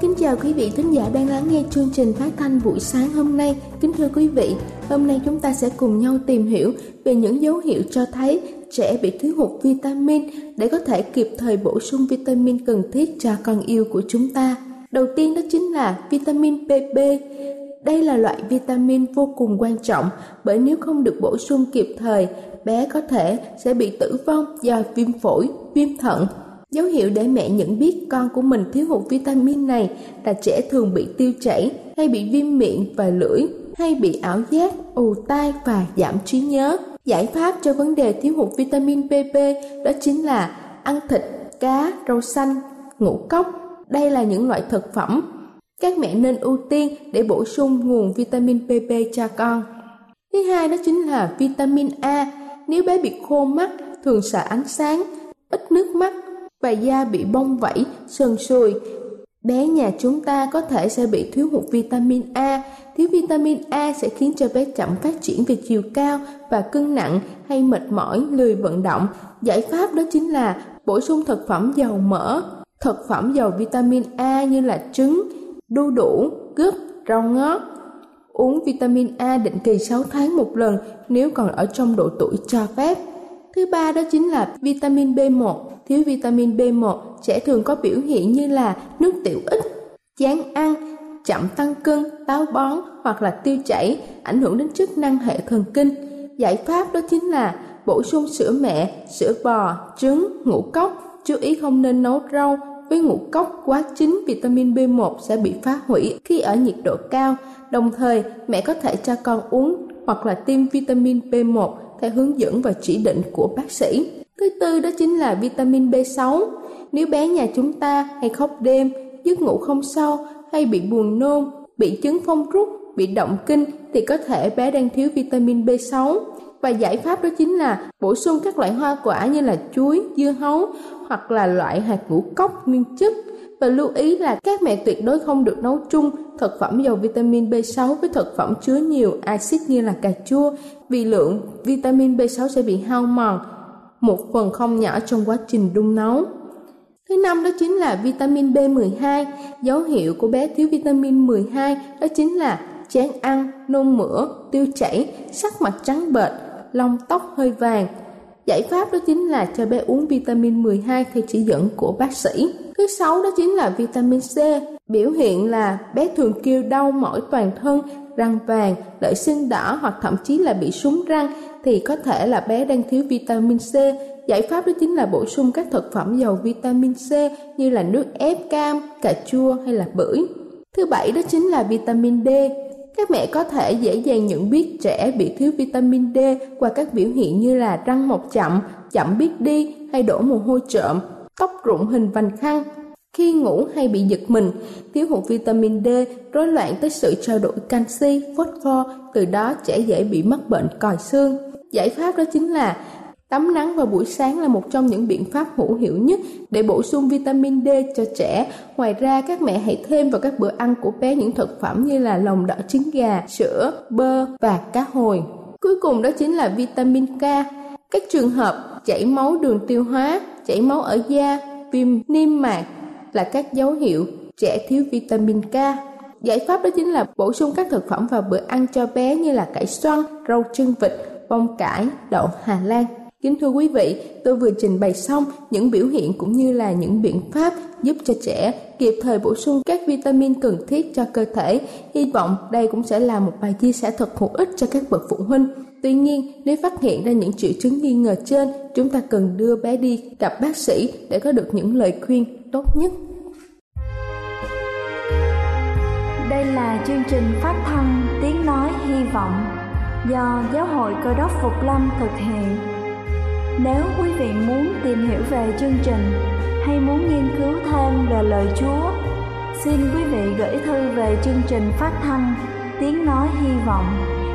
Kính chào quý vị thính giả đang lắng nghe chương trình phát thanh buổi sáng hôm nay. Kính thưa quý vị, hôm nay chúng ta sẽ cùng nhau tìm hiểu về những dấu hiệu cho thấy trẻ bị thiếu hụt vitamin để có thể kịp thời bổ sung vitamin cần thiết cho con yêu của chúng ta. Đầu tiên đó chính là vitamin PP. Đây là loại vitamin vô cùng quan trọng bởi nếu không được bổ sung kịp thời, bé có thể sẽ bị tử vong do viêm phổi, viêm thận Dấu hiệu để mẹ nhận biết con của mình thiếu hụt vitamin này là trẻ thường bị tiêu chảy hay bị viêm miệng và lưỡi hay bị ảo giác, ù tai và giảm trí nhớ. Giải pháp cho vấn đề thiếu hụt vitamin PP đó chính là ăn thịt, cá, rau xanh, ngũ cốc. Đây là những loại thực phẩm các mẹ nên ưu tiên để bổ sung nguồn vitamin PP cho con. Thứ hai đó chính là vitamin A. Nếu bé bị khô mắt, thường sợ ánh sáng, ít nước mắt và da bị bong vảy, sần sùi. Bé nhà chúng ta có thể sẽ bị thiếu hụt vitamin A. Thiếu vitamin A sẽ khiến cho bé chậm phát triển về chiều cao và cân nặng hay mệt mỏi, lười vận động. Giải pháp đó chính là bổ sung thực phẩm giàu mỡ, thực phẩm giàu vitamin A như là trứng, đu đủ, gấc, rau ngót. Uống vitamin A định kỳ 6 tháng một lần nếu còn ở trong độ tuổi cho phép. Thứ ba đó chính là vitamin B1. Thiếu vitamin B1 trẻ thường có biểu hiện như là nước tiểu ít, chán ăn, chậm tăng cân, táo bón hoặc là tiêu chảy, ảnh hưởng đến chức năng hệ thần kinh. Giải pháp đó chính là bổ sung sữa mẹ, sữa bò, trứng, ngũ cốc. Chú ý không nên nấu rau với ngũ cốc quá chín vitamin B1 sẽ bị phá hủy khi ở nhiệt độ cao. Đồng thời, mẹ có thể cho con uống hoặc là tiêm vitamin B1 theo hướng dẫn và chỉ định của bác sĩ. Thứ tư đó chính là vitamin B6. Nếu bé nhà chúng ta hay khóc đêm, giấc ngủ không sâu hay bị buồn nôn, bị chứng phong rút, bị động kinh thì có thể bé đang thiếu vitamin B6 và giải pháp đó chính là bổ sung các loại hoa quả như là chuối, dưa hấu hoặc là loại hạt ngũ cốc nguyên chất và lưu ý là các mẹ tuyệt đối không được nấu chung thực phẩm giàu vitamin B6 với thực phẩm chứa nhiều axit như là cà chua vì lượng vitamin B6 sẽ bị hao mòn một phần không nhỏ trong quá trình đun nấu. Thứ năm đó chính là vitamin B12. Dấu hiệu của bé thiếu vitamin 12 đó chính là chán ăn, nôn mửa, tiêu chảy, sắc mặt trắng bệch, lông tóc hơi vàng. Giải pháp đó chính là cho bé uống vitamin 12 theo chỉ dẫn của bác sĩ. Thứ sáu đó chính là vitamin C. Biểu hiện là bé thường kêu đau mỏi toàn thân, răng vàng, lợi sinh đỏ hoặc thậm chí là bị súng răng thì có thể là bé đang thiếu vitamin C. Giải pháp đó chính là bổ sung các thực phẩm giàu vitamin C như là nước ép cam, cà chua hay là bưởi. Thứ bảy đó chính là vitamin D. Các mẹ có thể dễ dàng nhận biết trẻ bị thiếu vitamin D qua các biểu hiện như là răng mọc chậm, chậm biết đi hay đổ mồ hôi trộm, tóc rụng hình vành khăn. khi ngủ hay bị giật mình, thiếu hụt vitamin D, rối loạn tới sự trao đổi canxi, phosphor, từ đó trẻ dễ bị mắc bệnh còi xương. Giải pháp đó chính là Tắm nắng vào buổi sáng là một trong những biện pháp hữu hiệu nhất để bổ sung vitamin D cho trẻ. Ngoài ra, các mẹ hãy thêm vào các bữa ăn của bé những thực phẩm như là lòng đỏ trứng gà, sữa, bơ và cá hồi. Cuối cùng đó chính là vitamin K. Các trường hợp chảy máu đường tiêu hóa, chảy máu ở da, viêm niêm mạc là các dấu hiệu trẻ thiếu vitamin K. Giải pháp đó chính là bổ sung các thực phẩm vào bữa ăn cho bé như là cải xoăn, rau chân vịt, bông cải, đậu Hà Lan. Kính thưa quý vị, tôi vừa trình bày xong những biểu hiện cũng như là những biện pháp giúp cho trẻ kịp thời bổ sung các vitamin cần thiết cho cơ thể. Hy vọng đây cũng sẽ là một bài chia sẻ thật hữu ích cho các bậc phụ huynh. Tuy nhiên, nếu phát hiện ra những triệu chứng nghi ngờ trên, chúng ta cần đưa bé đi gặp bác sĩ để có được những lời khuyên tốt nhất. Đây là chương trình phát thanh Tiếng Nói Hy Vọng do Giáo hội Cơ đốc Phục Lâm thực hiện. Nếu quý vị muốn tìm hiểu về chương trình hay muốn nghiên cứu thêm về lời Chúa, xin quý vị gửi thư về chương trình phát thanh Tiếng Nói Hy Vọng,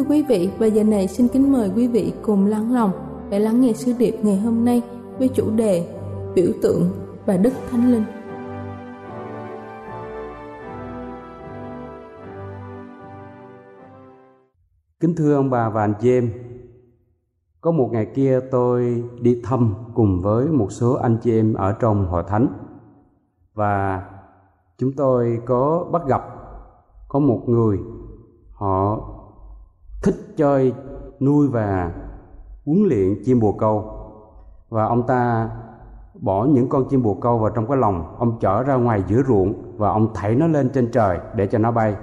Thưa quý vị, và giờ này xin kính mời quý vị cùng lắng lòng để lắng nghe sứ điệp ngày hôm nay với chủ đề biểu tượng và đức thánh linh. Kính thưa ông bà và anh chị em, có một ngày kia tôi đi thăm cùng với một số anh chị em ở trong hội thánh và chúng tôi có bắt gặp có một người họ thích chơi nuôi và huấn luyện chim bồ câu. Và ông ta bỏ những con chim bồ câu vào trong cái lồng ông chở ra ngoài giữa ruộng và ông thảy nó lên trên trời để cho nó bay.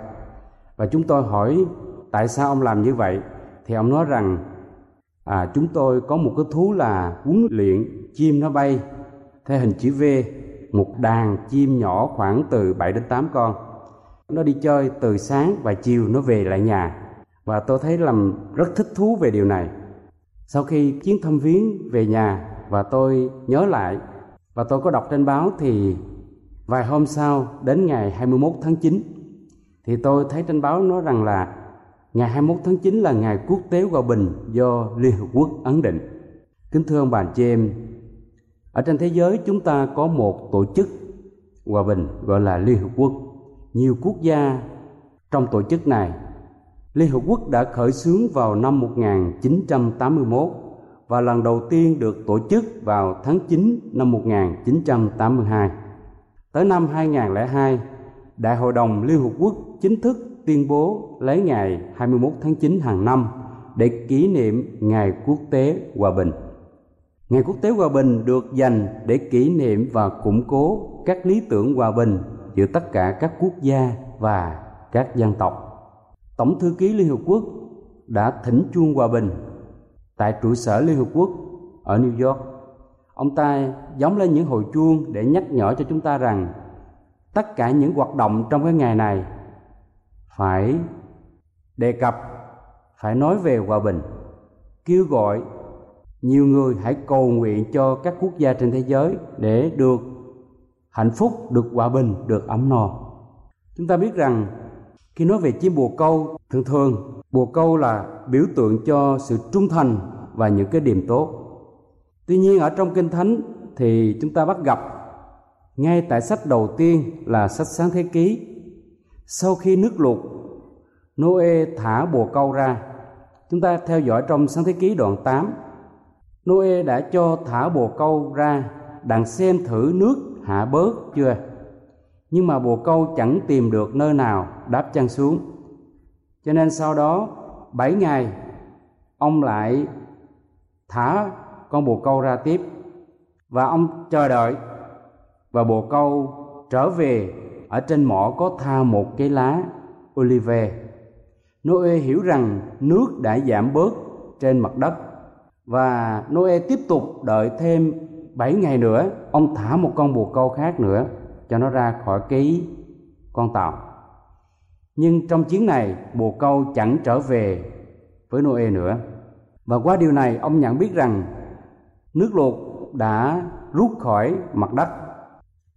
Và chúng tôi hỏi tại sao ông làm như vậy? Thì ông nói rằng à, chúng tôi có một cái thú là huấn luyện chim nó bay theo hình chữ V một đàn chim nhỏ khoảng từ 7 đến 8 con. Nó đi chơi từ sáng và chiều nó về lại nhà và tôi thấy làm rất thích thú về điều này sau khi chuyến thăm viếng về nhà và tôi nhớ lại và tôi có đọc trên báo thì vài hôm sau đến ngày 21 tháng 9 thì tôi thấy trên báo nói rằng là ngày 21 tháng 9 là ngày quốc tế hòa bình do Liên Hợp Quốc ấn định. Kính thưa ông bà chị em, ở trên thế giới chúng ta có một tổ chức hòa bình gọi là Liên Hợp Quốc. Nhiều quốc gia trong tổ chức này Liên Hợp Quốc đã khởi xướng vào năm 1981 và lần đầu tiên được tổ chức vào tháng 9 năm 1982. Tới năm 2002, Đại hội đồng Liên Hợp Quốc chính thức tuyên bố lấy ngày 21 tháng 9 hàng năm để kỷ niệm Ngày Quốc tế Hòa bình. Ngày Quốc tế Hòa bình được dành để kỷ niệm và củng cố các lý tưởng hòa bình giữa tất cả các quốc gia và các dân tộc. Tổng thư ký Liên Hợp Quốc đã thỉnh chuông hòa bình tại trụ sở Liên Hợp Quốc ở New York. Ông ta giống lên những hồi chuông để nhắc nhở cho chúng ta rằng tất cả những hoạt động trong cái ngày này phải đề cập, phải nói về hòa bình, kêu gọi nhiều người hãy cầu nguyện cho các quốc gia trên thế giới để được hạnh phúc, được hòa bình, được ấm no. Chúng ta biết rằng khi nói về chim bồ câu, thường thường, bồ câu là biểu tượng cho sự trung thành và những cái điểm tốt. Tuy nhiên ở trong kinh thánh thì chúng ta bắt gặp ngay tại sách đầu tiên là sách sáng thế ký. Sau khi nước lụt Noe thả bồ câu ra. Chúng ta theo dõi trong sáng thế ký đoạn 8 Noe đã cho thả bồ câu ra, đặng xem thử nước hạ bớt chưa? Nhưng mà bồ câu chẳng tìm được nơi nào đáp chân xuống. Cho nên sau đó, bảy ngày, ông lại thả con bồ câu ra tiếp. Và ông chờ đợi, và bồ câu trở về ở trên mỏ có tha một cái lá olive. Noe hiểu rằng nước đã giảm bớt trên mặt đất, và Noe tiếp tục đợi thêm 7 ngày nữa, ông thả một con bồ câu khác nữa cho nó ra khỏi cái con tàu. Nhưng trong chuyến này, bồ câu chẳng trở về với Noe nữa. Và qua điều này, ông nhận biết rằng nước lụt đã rút khỏi mặt đất.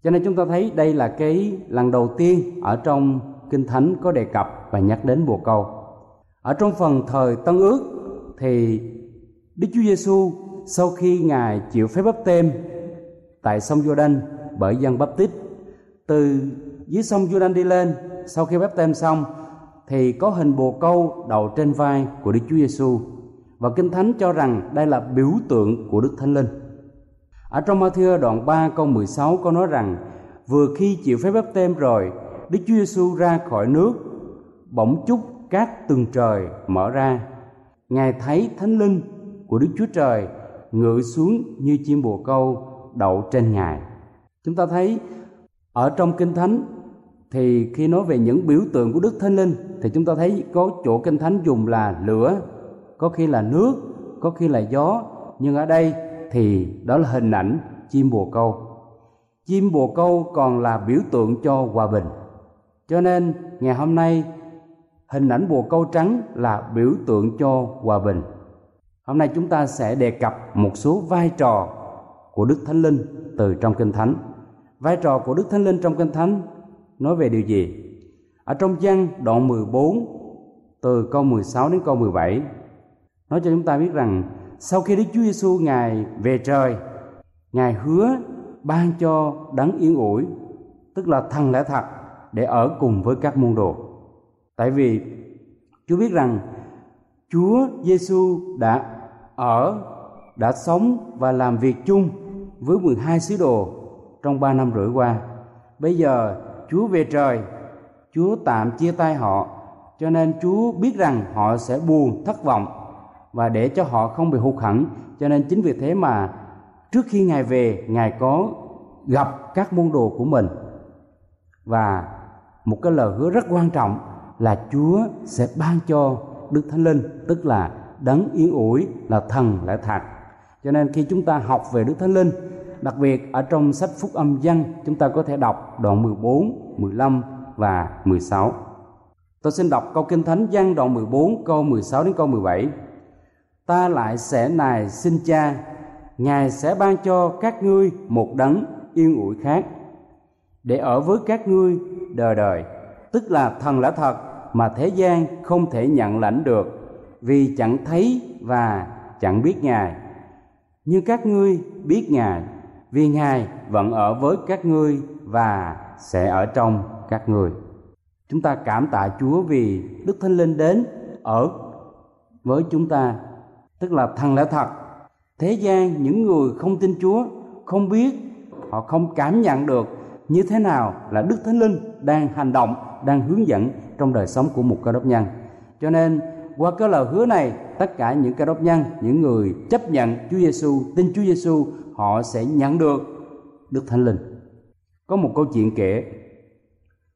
Cho nên chúng ta thấy đây là cái lần đầu tiên ở trong kinh thánh có đề cập và nhắc đến bồ câu. Ở trong phần thời tân ước thì đức chúa giêsu sau khi ngài chịu phép bắp têm tại sông Giô-đanh bởi dân bắp tít từ dưới sông Jordan đi lên sau khi bắp tem xong thì có hình bồ câu đầu trên vai của Đức Chúa Giêsu và Kinh Thánh cho rằng đây là biểu tượng của Đức Thánh Linh. Ở trong Ma-thiơ đoạn 3 câu 16 có nói rằng vừa khi chịu phép báp tem rồi, Đức Chúa Giêsu ra khỏi nước, bỗng chúc các tầng trời mở ra. Ngài thấy Thánh Linh của Đức Chúa Trời ngự xuống như chim bồ câu đậu trên Ngài. Chúng ta thấy ở trong Kinh Thánh thì khi nói về những biểu tượng của Đức Thánh Linh thì chúng ta thấy có chỗ Kinh Thánh dùng là lửa, có khi là nước, có khi là gió, nhưng ở đây thì đó là hình ảnh chim bồ câu. Chim bồ câu còn là biểu tượng cho hòa bình. Cho nên ngày hôm nay hình ảnh bồ câu trắng là biểu tượng cho hòa bình. Hôm nay chúng ta sẽ đề cập một số vai trò của Đức Thánh Linh từ trong Kinh Thánh. Vai trò của Đức Thánh Linh trong Kinh Thánh nói về điều gì? Ở trong văn đoạn 14 từ câu 16 đến câu 17 nói cho chúng ta biết rằng sau khi Đức Chúa Giêsu ngài về trời, ngài hứa ban cho đấng yên ủi, tức là thần lẽ thật để ở cùng với các môn đồ. Tại vì Chúa biết rằng Chúa Giêsu đã ở, đã sống và làm việc chung với 12 sứ đồ trong ba năm rưỡi qua. Bây giờ Chúa về trời, Chúa tạm chia tay họ, cho nên Chúa biết rằng họ sẽ buồn, thất vọng và để cho họ không bị hụt hẫng, cho nên chính vì thế mà trước khi Ngài về, Ngài có gặp các môn đồ của mình và một cái lời hứa rất quan trọng là Chúa sẽ ban cho Đức Thánh Linh, tức là đấng yên ủi là thần lẽ thật. Cho nên khi chúng ta học về Đức Thánh Linh Đặc biệt ở trong sách Phúc Âm Văn chúng ta có thể đọc đoạn 14, 15 và 16. Tôi xin đọc câu Kinh Thánh Văn đoạn 14 câu 16 đến câu 17. Ta lại sẽ nài xin cha, Ngài sẽ ban cho các ngươi một đấng yên ủi khác để ở với các ngươi đời đời, tức là thần lẽ thật mà thế gian không thể nhận lãnh được vì chẳng thấy và chẳng biết Ngài. Nhưng các ngươi biết Ngài vì Ngài vẫn ở với các ngươi và sẽ ở trong các ngươi. Chúng ta cảm tạ Chúa vì Đức Thánh Linh đến ở với chúng ta, tức là thần lẽ thật. Thế gian những người không tin Chúa không biết, họ không cảm nhận được như thế nào là Đức Thánh Linh đang hành động, đang hướng dẫn trong đời sống của một cơ đốc nhân. Cho nên qua cái lời hứa này, tất cả những cơ đốc nhân, những người chấp nhận Chúa Giêsu, tin Chúa Giêsu họ sẽ nhận được Đức Thánh Linh. Có một câu chuyện kể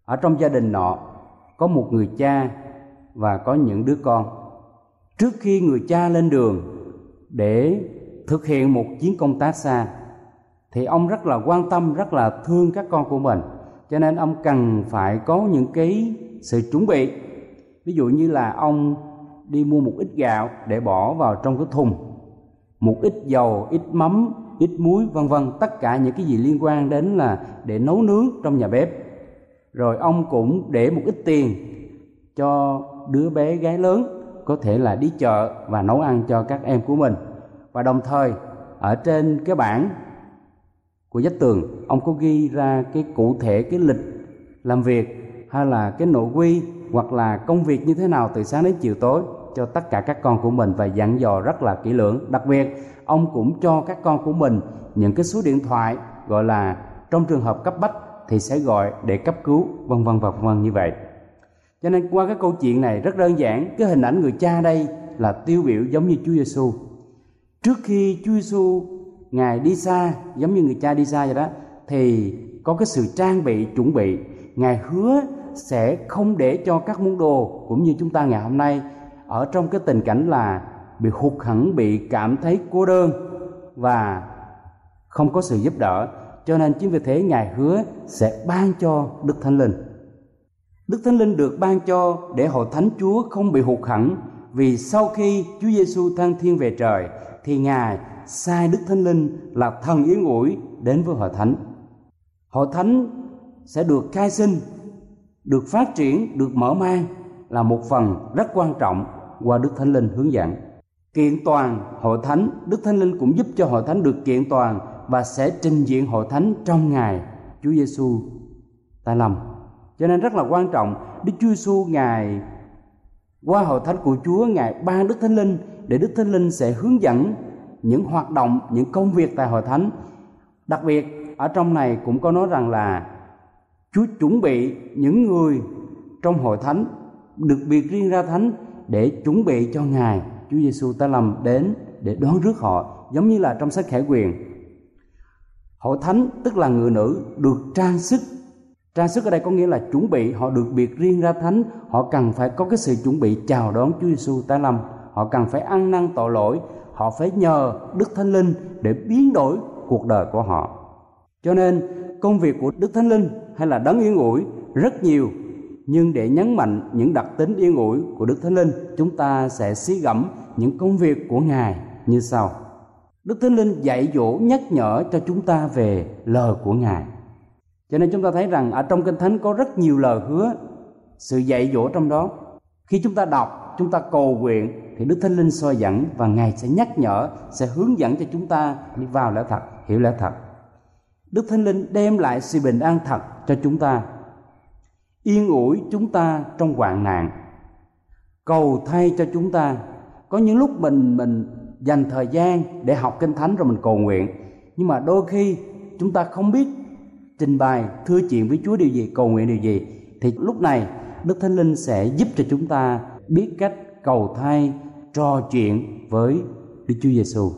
ở trong gia đình nọ có một người cha và có những đứa con. Trước khi người cha lên đường để thực hiện một chuyến công tác xa thì ông rất là quan tâm, rất là thương các con của mình. Cho nên ông cần phải có những cái sự chuẩn bị. Ví dụ như là ông đi mua một ít gạo để bỏ vào trong cái thùng, một ít dầu, ít mắm, ít muối, vân vân. Tất cả những cái gì liên quan đến là để nấu nướng trong nhà bếp. Rồi ông cũng để một ít tiền cho đứa bé gái lớn, có thể là đi chợ và nấu ăn cho các em của mình. Và đồng thời, ở trên cái bảng của vách tường, ông có ghi ra cái cụ thể cái lịch làm việc, hay là cái nội quy, hoặc là công việc như thế nào từ sáng đến chiều tối cho tất cả các con của mình và dặn dò rất là kỹ lưỡng. Đặc biệt, ông cũng cho các con của mình những cái số điện thoại gọi là trong trường hợp cấp bách thì sẽ gọi để cấp cứu, vân vân và vân vân như vậy. Cho nên qua cái câu chuyện này rất đơn giản, cái hình ảnh người cha đây là tiêu biểu giống như Chúa Giêsu trước khi Chúa Giêsu ngài đi xa, giống như người cha đi xa vậy đó, thì có cái sự trang bị, chuẩn bị. Ngài hứa sẽ không để cho các môn đồ cũng như chúng ta ngày hôm nay ở trong cái tình cảnh là bị hụt hẫng, bị cảm thấy cô đơn và không có sự giúp đỡ. Cho nên chính vì thế ngài hứa sẽ ban cho đức thánh linh. Đức thánh linh được ban cho để hội thánh chúa không bị hụt hẫng, vì sau khi chúa giêsu thăng thiên về trời thì ngài sai đức thánh linh là thần yến ủi đến với hội thánh. Hội thánh sẽ được khai sinh, được phát triển, được mở mang là một phần rất quan trọng qua đức thánh linh hướng dẫn. Kiện toàn hội thánh, đức thánh linh cũng giúp cho hội thánh được kiện toàn và sẽ trình diện hội thánh trong ngày Chúa Giêsu ta lòng cho nên rất là quan trọng, Đức Chúa Giêsu ngài qua hội thánh của Chúa, ngài ban Đức Thánh Linh để Đức Thánh Linh sẽ hướng dẫn những hoạt động, những công việc tại hội thánh. Đặc biệt, ở trong này cũng có nói rằng là Chúa chuẩn bị những người trong hội thánh được biệt riêng ra thánh để chuẩn bị cho ngài. Chúa Giêsu ta lâm đến để đón rước họ, giống như là trong sách khải quyền. Hội thánh tức là người nữ được trang sức. Trang sức ở đây có nghĩa là chuẩn bị, họ được biệt riêng ra thánh. Họ cần phải có cái sự chuẩn bị chào đón Chúa Giêsu Ta lâm họ cần phải ăn năn tội lỗi. Họ phải nhờ Đức Thánh Linh để biến đổi cuộc đời của họ. Cho nên, công việc của Đức Thánh Linh hay là đấng yên ủi rất nhiều nhưng để nhấn mạnh những đặc tính yên ủi của Đức Thánh Linh chúng ta sẽ xí gẫm những công việc của Ngài như sau Đức Thánh Linh dạy dỗ nhắc nhở cho chúng ta về lời của Ngài. Cho nên chúng ta thấy rằng ở trong Kinh Thánh có rất nhiều lời hứa, sự dạy dỗ trong đó. Khi chúng ta đọc, chúng ta cầu nguyện thì Đức Thánh Linh soi dẫn và Ngài sẽ nhắc nhở, sẽ hướng dẫn cho chúng ta đi vào lẽ thật, hiểu lẽ thật. Đức Thánh Linh đem lại sự bình an thật cho chúng ta, yên ủi chúng ta trong hoạn nạn, cầu thay cho chúng ta. Có những lúc mình mình dành thời gian để học kinh thánh rồi mình cầu nguyện nhưng mà đôi khi chúng ta không biết trình bày thưa chuyện với Chúa điều gì cầu nguyện điều gì thì lúc này Đức Thánh Linh sẽ giúp cho chúng ta biết cách cầu thay trò chuyện với Đức Chúa Giêsu.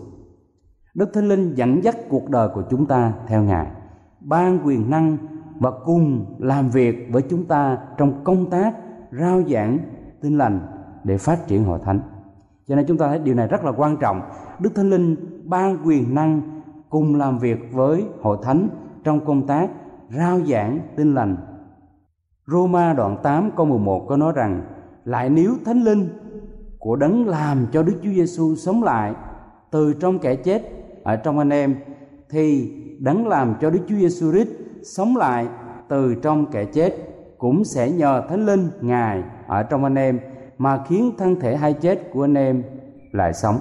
Đức Thánh Linh dẫn dắt cuộc đời của chúng ta theo Ngài, ban quyền năng và cùng làm việc với chúng ta trong công tác rao giảng tin lành để phát triển hội thánh. Cho nên chúng ta thấy điều này rất là quan trọng. Đức thánh linh ban quyền năng cùng làm việc với hội thánh trong công tác rao giảng tin lành. Roma đoạn 8 câu 11 có nói rằng, lại nếu thánh linh của đấng làm cho Đức Chúa Giêsu sống lại từ trong kẻ chết ở trong anh em, thì đấng làm cho Đức Chúa Giêsu Christ sống lại từ trong kẻ chết cũng sẽ nhờ thánh linh ngài ở trong anh em mà khiến thân thể hay chết của anh em lại sống.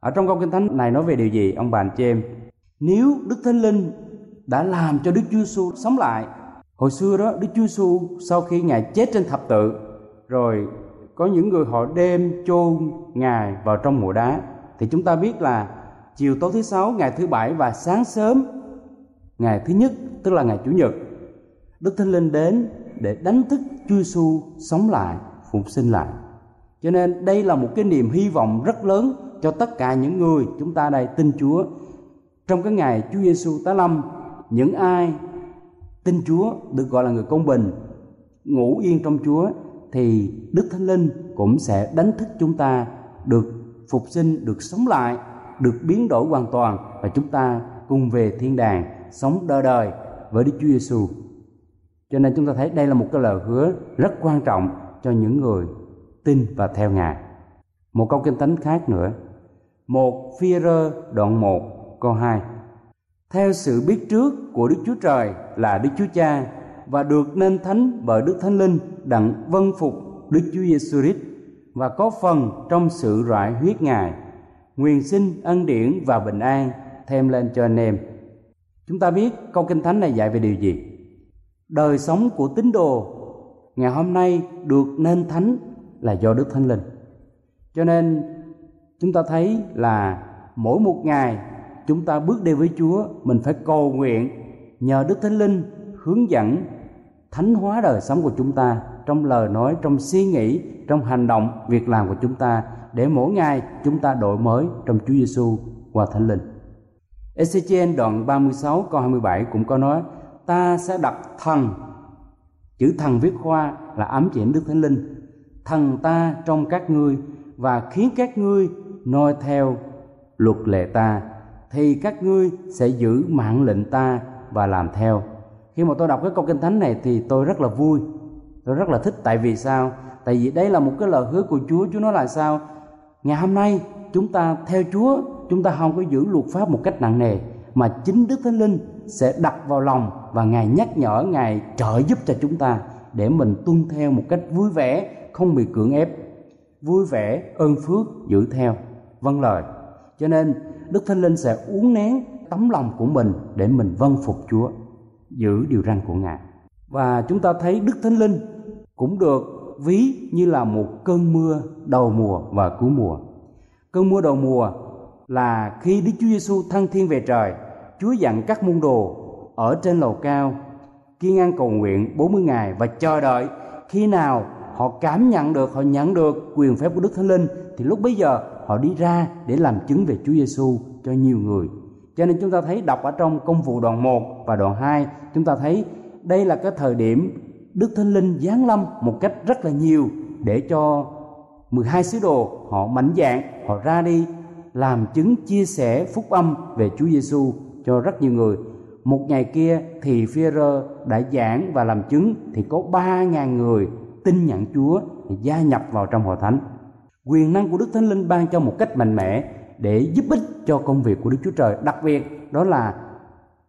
Ở trong câu kinh thánh này nói về điều gì ông bà anh chị em? Nếu Đức Thánh Linh đã làm cho Đức Chúa Giêsu sống lại, hồi xưa đó Đức Chúa Giêsu sau khi ngài chết trên thập tự, rồi có những người họ đem chôn ngài vào trong mộ đá, thì chúng ta biết là chiều tối thứ sáu, ngày thứ bảy và sáng sớm ngày thứ nhất, tức là ngày chủ nhật, Đức Thánh Linh đến để đánh thức Chúa Giêsu sống lại, phục sinh lại. Cho nên đây là một cái niềm hy vọng rất lớn cho tất cả những người chúng ta đây tin Chúa. Trong cái ngày Chúa Giêsu tái lâm những ai tin Chúa được gọi là người công bình ngủ yên trong Chúa thì Đức Thánh Linh cũng sẽ đánh thức chúng ta được phục sinh, được sống lại, được biến đổi hoàn toàn và chúng ta cùng về thiên đàng sống đời đời với Đức Chúa Giêsu. Cho nên chúng ta thấy đây là một cái lời hứa rất quan trọng cho những người tin và theo Ngài. Một câu kinh thánh khác nữa. Một phi rơ đoạn 1 câu 2 Theo sự biết trước của Đức Chúa Trời là Đức Chúa Cha và được nên thánh bởi Đức Thánh Linh đặng vân phục Đức Chúa Giêsu Christ và có phần trong sự rải huyết Ngài, nguyện sinh ân điển và bình an thêm lên cho anh em. Chúng ta biết câu kinh thánh này dạy về điều gì? Đời sống của tín đồ ngày hôm nay được nên thánh là do Đức Thánh Linh. Cho nên chúng ta thấy là mỗi một ngày chúng ta bước đi với Chúa, mình phải cầu nguyện nhờ Đức Thánh Linh hướng dẫn thánh hóa đời sống của chúng ta trong lời nói trong suy nghĩ trong hành động việc làm của chúng ta để mỗi ngày chúng ta đổi mới trong Chúa Giêsu qua Thánh Linh. Ezechiel đoạn 36 câu 27 cũng có nói, ta sẽ đặt thần, chữ thần viết khoa là ám chỉ Đức Thánh Linh. Thần ta trong các ngươi và khiến các ngươi noi theo luật lệ ta, thì các ngươi sẽ giữ mạng lệnh ta và làm theo. Khi mà tôi đọc cái câu kinh thánh này thì tôi rất là vui, tôi rất là thích. Tại vì sao? Tại vì đây là một cái lời hứa của chúa. Chúa nói là sao? Ngày hôm nay chúng ta theo chúa chúng ta không có giữ luật pháp một cách nặng nề, mà chính đức thánh linh sẽ đặt vào lòng và ngài nhắc nhở, ngài trợ giúp cho chúng ta để mình tuân theo một cách vui vẻ, không bị cưỡng ép, vui vẻ, ơn phước giữ theo. Vâng lời. Cho nên, đức thánh linh sẽ uốn nén tấm lòng của mình để mình vâng phục chúa, giữ điều răn của ngài. Và chúng ta thấy đức thánh linh cũng được ví như là một cơn mưa đầu mùa và cuối mùa. Cơn mưa đầu mùa là khi Đức Chúa Giêsu thăng thiên về trời, Chúa dặn các môn đồ ở trên lầu cao kiên an cầu nguyện 40 ngày và chờ đợi khi nào họ cảm nhận được, họ nhận được quyền phép của Đức Thánh Linh thì lúc bấy giờ họ đi ra để làm chứng về Chúa Giêsu cho nhiều người. Cho nên chúng ta thấy đọc ở trong công vụ đoạn 1 và đoạn 2, chúng ta thấy đây là cái thời điểm Đức Thánh Linh giáng lâm một cách rất là nhiều để cho 12 sứ đồ họ mạnh dạn họ ra đi làm chứng chia sẻ phúc âm về Chúa Giêsu cho rất nhiều người. Một ngày kia thì Phi-rơ đã giảng và làm chứng, thì có 3.000 người tin nhận Chúa gia nhập vào trong hội thánh. Quyền năng của Đức Thánh Linh ban cho một cách mạnh mẽ để giúp ích cho công việc của Đức Chúa Trời. Đặc biệt, đó là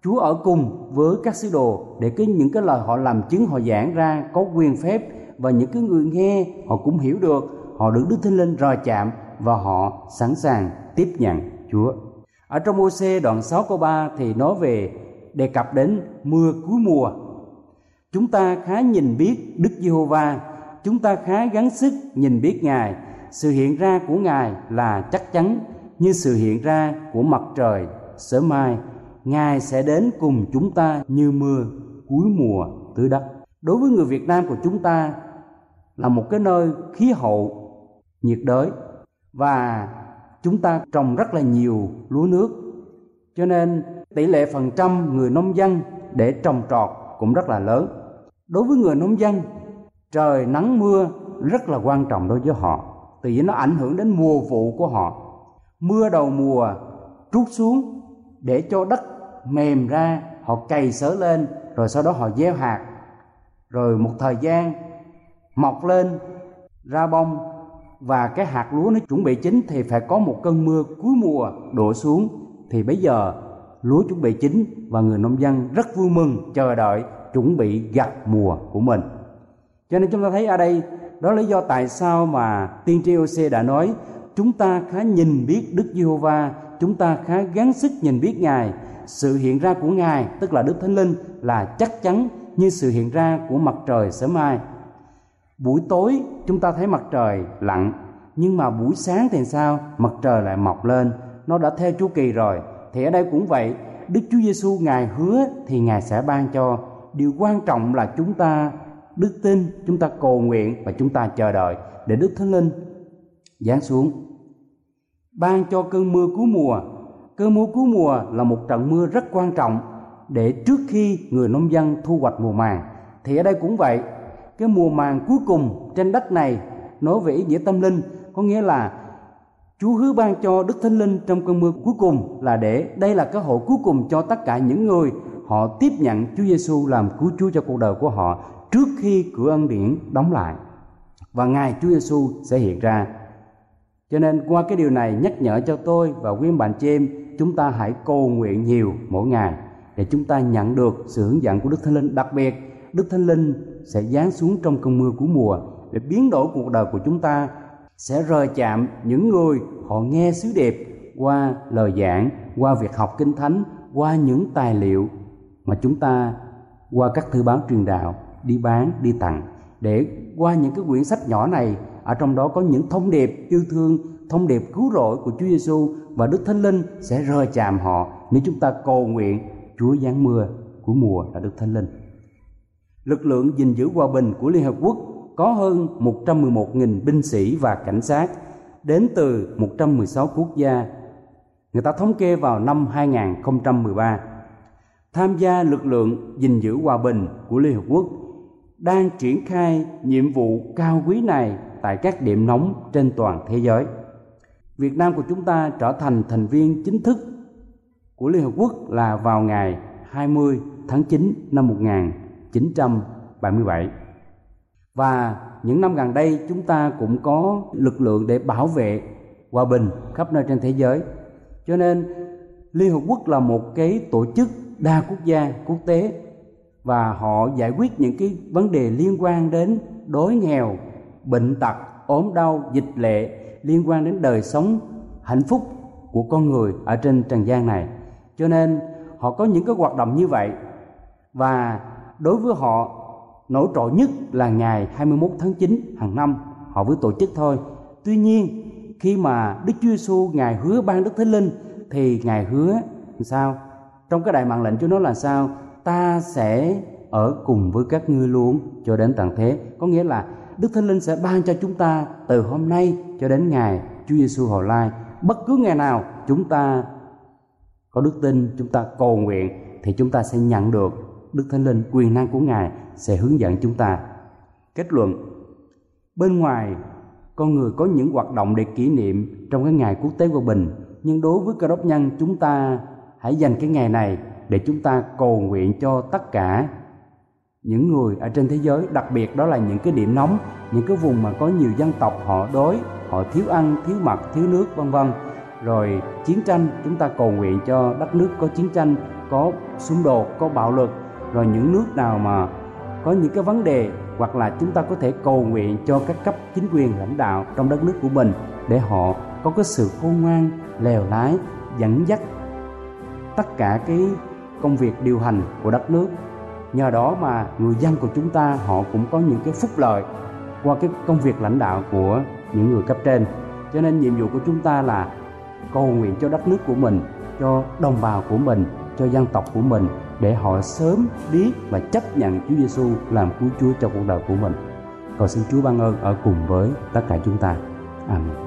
Chúa ở cùng với các sứ đồ để cái những cái lời họ làm chứng, họ giảng ra có quyền phép và những cái người nghe họ cũng hiểu được, họ được Đức Thánh Linh rời chạm và họ sẵn sàng tiếp nhận Chúa. Ở trong ô đoạn 6 câu 3 thì nói về đề cập đến mưa cuối mùa. Chúng ta khá nhìn biết Đức Giê-hô-va, chúng ta khá gắng sức nhìn biết Ngài. Sự hiện ra của Ngài là chắc chắn như sự hiện ra của mặt trời sớm mai. Ngài sẽ đến cùng chúng ta như mưa cuối mùa tứ đất. Đối với người Việt Nam của chúng ta là một cái nơi khí hậu nhiệt đới và chúng ta trồng rất là nhiều lúa nước. Cho nên tỷ lệ phần trăm người nông dân để trồng trọt cũng rất là lớn. Đối với người nông dân, trời nắng mưa rất là quan trọng đối với họ vì nó ảnh hưởng đến mùa vụ của họ. Mưa đầu mùa, trút xuống để cho đất mềm ra, họ cày xới lên, rồi sau đó họ gieo hạt. Rồi một thời gian, mọc lên, ra bông và cái hạt lúa nó chuẩn bị chín thì phải có một cơn mưa cuối mùa đổ xuống. Thì bây giờ, lúa chuẩn bị chín và người nông dân rất vui mừng chờ đợi chuẩn bị gặt mùa của mình. Cho nên chúng ta thấy ở đây, đó là lý do tại sao mà tiên tri OC đã nói, chúng ta khá nhìn biết Đức Giê-hô-va, chúng ta khá gắng sức nhìn biết Ngài. Sự hiện ra của Ngài, tức là Đức Thánh Linh, là chắc chắn như sự hiện ra của mặt trời sớm mai buổi tối chúng ta thấy mặt trời lặn, nhưng mà buổi sáng thì sao? Mặt trời lại mọc lên. Nó đã theo chu kỳ rồi. Thì ở đây cũng vậy. Đức chúa giêsu ngài hứa thì ngài sẽ ban cho. Điều quan trọng là chúng ta, đức tin chúng ta cầu nguyện và chúng ta chờ đợi. Để đức thánh linh giáng xuống. Ban cho cơn mưa cuối mùa. Cơn mưa cuối mùa là một trận mưa rất quan trọng để trước khi người nông dân thu hoạch mùa màng. Thì ở đây cũng vậy cái mùa màng cuối cùng trên đất này nói về ý nghĩa tâm linh, có nghĩa là Chúa hứa ban cho Đức Thánh Linh trong cơn mưa cuối cùng là để đây là cơ hội cuối cùng cho tất cả những người họ tiếp nhận Chúa Giêsu làm cứu Chúa cho cuộc đời của họ trước khi cửa ân điển đóng lại và ngài Chúa Giêsu sẽ hiện ra. Cho nên qua cái điều này nhắc nhở cho tôi và quý bạn chị em, chúng ta hãy cầu nguyện nhiều mỗi ngày để chúng ta nhận được sự hướng dẫn của Đức Thánh Linh đặc biệt Đức Thánh Linh sẽ giáng xuống trong cơn mưa của mùa để biến đổi cuộc đời của chúng ta, sẽ rời chạm những người họ nghe sứ điệp, qua lời giảng, qua việc học kinh thánh, qua những tài liệu mà chúng ta, qua các thư báo truyền đạo, đi bán, đi tặng. Để qua những cái quyển sách nhỏ này, ở trong đó có những thông điệp yêu thương, thông điệp cứu rỗi của Chúa Giêsu và Đức Thánh Linh sẽ rơi chạm họ nếu chúng ta cầu nguyện Chúa giáng mưa của mùa là Đức Thánh Linh lực lượng gìn giữ hòa bình của Liên Hợp Quốc có hơn 111.000 binh sĩ và cảnh sát, đến từ 116 quốc gia. Người ta thống kê vào năm 2013 tham gia lực lượng gìn giữ hòa bình của Liên Hợp Quốc đang triển khai nhiệm vụ cao quý này tại các điểm nóng trên toàn thế giới. Việt Nam của chúng ta trở thành thành viên chính thức của Liên Hợp Quốc là vào ngày 20 tháng 9 năm 1977. Và những năm gần đây chúng ta cũng có lực lượng để bảo vệ hòa bình khắp nơi trên thế giới. Cho nên Liên Hợp Quốc là một cái tổ chức đa quốc gia quốc tế và họ giải quyết những cái vấn đề liên quan đến đói nghèo, bệnh tật, ốm đau, dịch lệ liên quan đến đời sống hạnh phúc của con người ở trên trần gian này. Cho nên họ có những cái hoạt động như vậy và đối với họ nổi trội nhất là ngày 21 tháng 9 hàng năm họ mới tổ chức thôi. Tuy nhiên khi mà Đức Chúa Giêsu ngài hứa ban Đức Thánh Linh thì ngài hứa sao? Trong cái đại mạng lệnh Chúa nói là sao? Ta sẽ ở cùng với các ngươi luôn cho đến tận thế. Có nghĩa là Đức Thánh Linh sẽ ban cho chúng ta từ hôm nay cho đến ngày Chúa Giêsu hồi lai. Bất cứ ngày nào chúng ta có đức tin, chúng ta cầu nguyện thì chúng ta sẽ nhận được Đức Thánh Linh quyền năng của Ngài sẽ hướng dẫn chúng ta. Kết luận. Bên ngoài, con người có những hoạt động để kỷ niệm trong cái ngày quốc tế hòa bình, nhưng đối với cơ đốc nhân, chúng ta hãy dành cái ngày này để chúng ta cầu nguyện cho tất cả những người ở trên thế giới, đặc biệt đó là những cái điểm nóng, những cái vùng mà có nhiều dân tộc họ đói, họ thiếu ăn, thiếu mặc, thiếu nước, vân vân. Rồi chiến tranh, chúng ta cầu nguyện cho đất nước có chiến tranh, có xung đột, có bạo lực rồi những nước nào mà có những cái vấn đề hoặc là chúng ta có thể cầu nguyện cho các cấp chính quyền lãnh đạo trong đất nước của mình để họ có cái sự khôn ngoan, lèo lái, dẫn dắt tất cả cái công việc điều hành của đất nước. Nhờ đó mà người dân của chúng ta họ cũng có những cái phúc lợi qua cái công việc lãnh đạo của những người cấp trên. Cho nên nhiệm vụ của chúng ta là cầu nguyện cho đất nước của mình, cho đồng bào của mình, cho dân tộc của mình để họ sớm biết và chấp nhận Chúa Giêsu làm cứu Chúa cho cuộc đời của mình. Cầu xin Chúa ban ơn ở cùng với tất cả chúng ta. Amen.